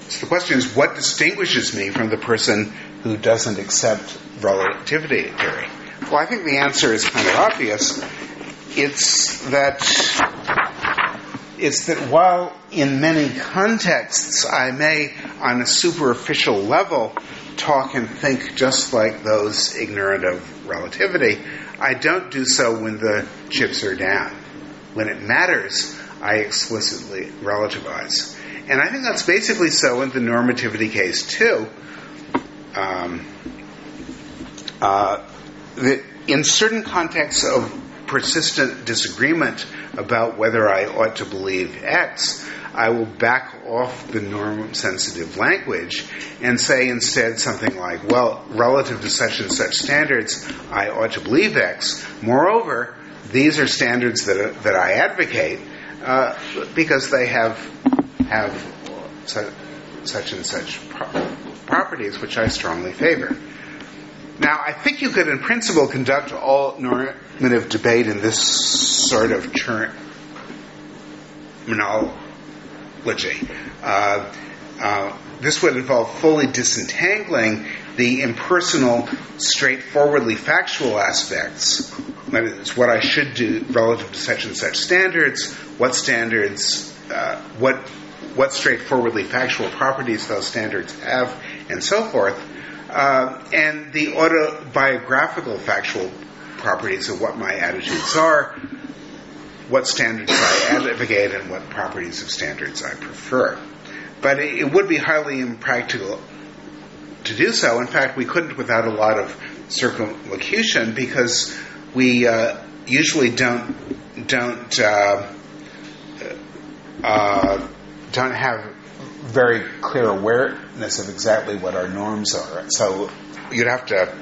so the question is, what distinguishes me from the person who doesn't accept relativity theory? Well, I think the answer is kind of obvious. It's that it's that while in many contexts I may, on a superficial level, talk and think just like those ignorant of relativity, I don't do so when the chips are down. When it matters, I explicitly relativize. And I think that's basically so in the normativity case, too. Um, uh, that in certain contexts of persistent disagreement about whether I ought to believe X, I will back off the norm sensitive language and say instead something like, well, relative to such and such standards, I ought to believe X. Moreover, these are standards that, that I advocate uh, because they have, have such, such and such pro- properties which I strongly favor. Now, I think you could, in principle, conduct all normative debate in this sort of terminology uh, uh, this would involve fully disentangling the impersonal, straightforwardly factual aspects. That is, what I should do relative to such and such standards, what standards, uh, what what straightforwardly factual properties those standards have, and so forth, uh, and the autobiographical factual properties of what my attitudes are, what standards I advocate and what properties of standards I prefer. But it, would be highly impractical to do so. In fact, we couldn't without a lot of circumlocution because we uh, usually don't don't uh, uh, don't have very clear awareness of exactly what our norms are. So you'd have to.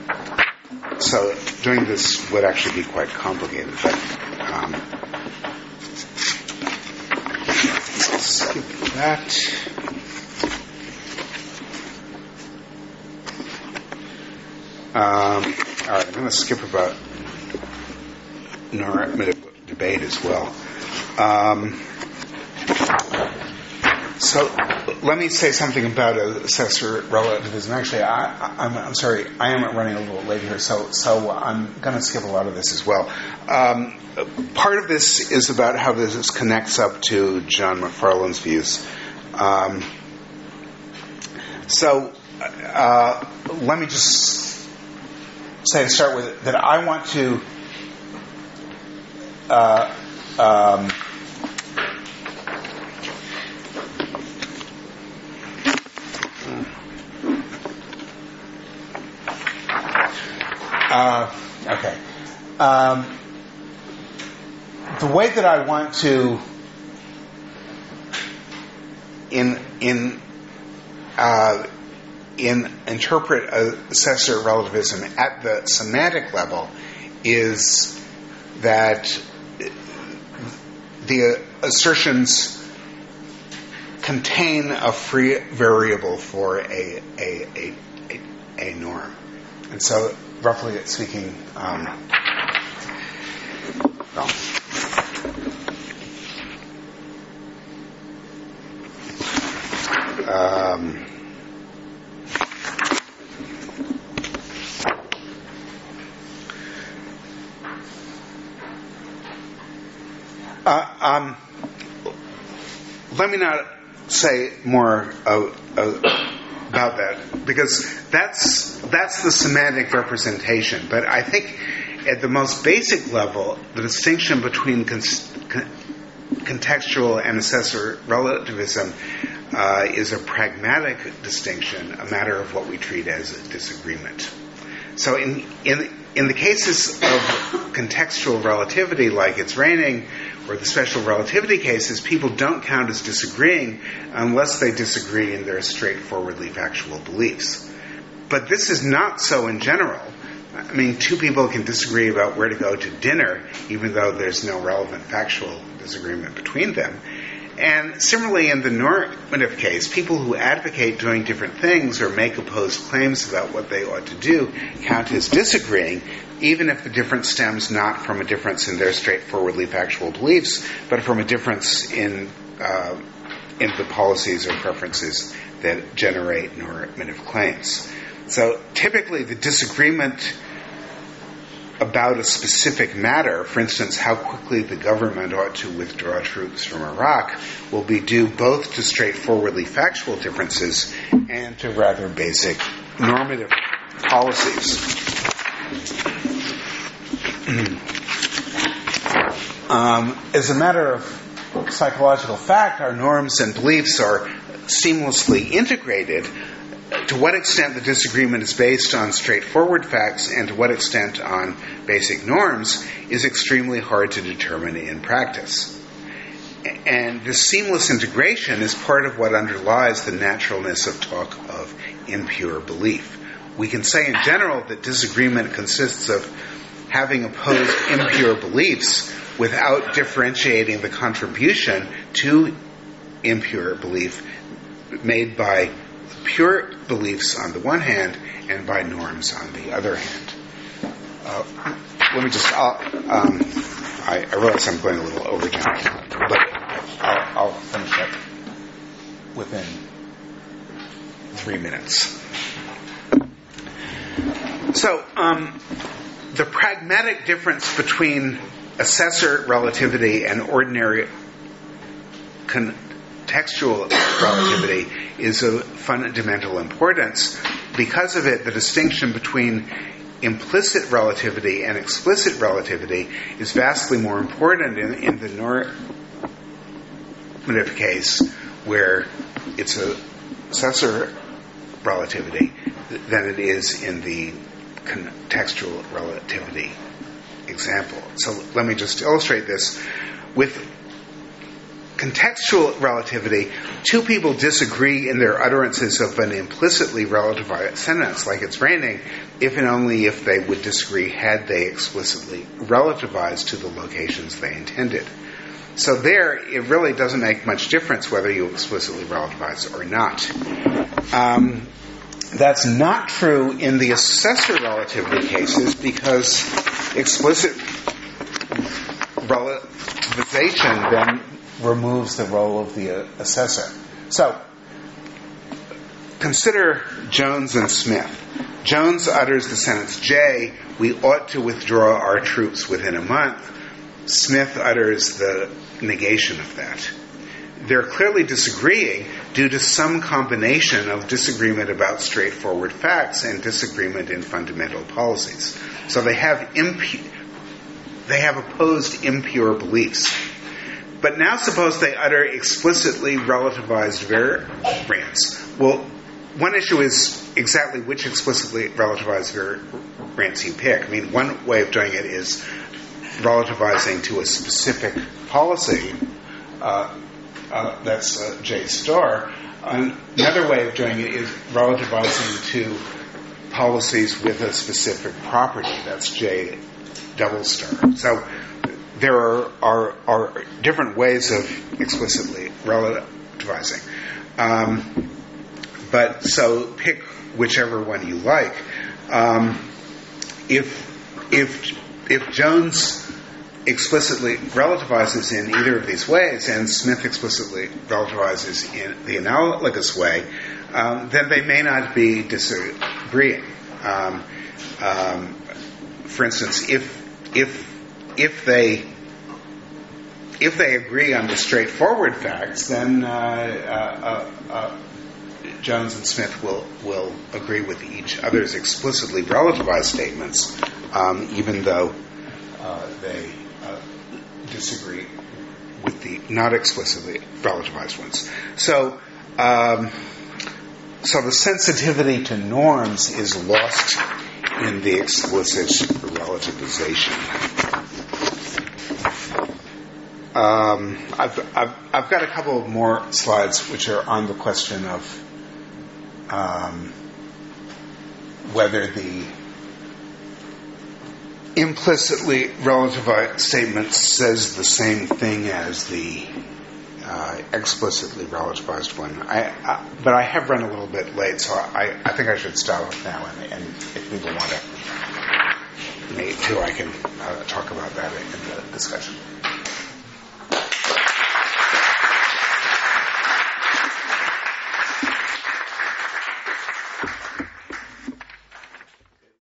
So doing this would actually be quite complicated, but. Um, skip that. Um, all right, I'm going to skip about normative debate as well. Um, so let me say something about assessor relativism. Actually, I, am sorry, I am running a little late here, so so I'm going to skip a lot of this as well. Um, part of this is about how this connects up to John MacFarlane's views. Um, so uh, let me just say to start with that I want to. Uh, um, Uh, okay. Um, the way that I want to in in uh, in interpret assessor relativism at the semantic level is that the assertions contain a free variable for a a, a, a, a norm. And so roughly speaking, um, well, um, uh, um, let me not say more uh, uh, about that because that's that's the semantic representation. But I think at the most basic level, the distinction between con- con- contextual and assessor relativism uh, is a pragmatic distinction, a matter of what we treat as a disagreement. So in, in, in the cases of contextual relativity, like it's raining, or the special relativity cases, people don't count as disagreeing unless they disagree in their straightforwardly factual beliefs. But this is not so in general. I mean, two people can disagree about where to go to dinner, even though there's no relevant factual disagreement between them. And similarly, in the normative case, people who advocate doing different things or make opposed claims about what they ought to do count as disagreeing, even if the difference stems not from a difference in their straightforwardly factual beliefs, but from a difference in uh, in the policies or preferences that generate normative claims. So typically, the disagreement about a specific matter, for instance, how quickly the government ought to withdraw troops from Iraq, will be due both to straightforwardly factual differences and to rather basic normative policies. um, as a matter of psychological fact, our norms and beliefs are seamlessly integrated to what extent the disagreement is based on straightforward facts and to what extent on basic norms is extremely hard to determine in practice. And this seamless integration is part of what underlies the naturalness of talk of impure belief. We can say in general that disagreement consists of having opposed impure beliefs without differentiating the contribution to impure belief made by pure beliefs on the one hand and by norms on the other hand. Uh, let me just, um, I, I, realize I'm going a little over time, but I'll, I'll finish up within three minutes. So, um, the pragmatic difference between assessor relativity and ordinary con- textual relativity is of fundamental importance. Because of it, the distinction between implicit relativity and explicit relativity is vastly more important in, in the normative case, where it's a assessor relativity, than it is in the contextual relativity example. So let me just illustrate this with contextual relativity, two people disagree in their utterances of an implicitly relativized sentence, like it's raining, if and only if they would disagree had they explicitly relativized to the locations they intended. So there, it really doesn't make much difference whether you explicitly relativize or not. Um, that's not true in the assessor relativity cases because explicit relativization then removes the role of the uh, assessor. So, consider Jones and Smith. Jones utters the sentence, J, we ought to withdraw our troops within a month. Smith utters the negation of that. They're clearly disagreeing due to some combination of disagreement about straightforward facts and disagreement in fundamental policies. So they have impu- they have opposed impure beliefs. But now suppose they utter explicitly relativized variants. Well, one issue is exactly which explicitly relativized variants you pick. I mean, one way of doing it is relativizing to a specific policy. Uh, uh, that's uh, J star. Another way of doing it is relativizing to policies with a specific property. That's J double star. So there are, are, are different ways of explicitly relativizing. Um, but so pick whichever one you like. Um, if if if Jones explicitly relativizes in either of these ways, and Smith explicitly relativizes in the analogous way, um, then they may not be disagreeing. Um, um, for instance, if if if they if they agree on the straightforward facts, then uh, uh, uh, Jones and Smith will will agree with each other's explicitly relativized statements, um, even though uh, they uh, disagree with the not explicitly relativized ones. So. Um, so the sensitivity to norms is lost in the explicit relativization. Um, I've, I've, I've got a couple more slides which are on the question of um, whether the implicitly relativized statement says the same thing as the uh, explicitly relativized one. I, I, but I have run a little bit late, so I, I think I should stop now. And, and if people want to, me too, I can uh, talk about that in the discussion.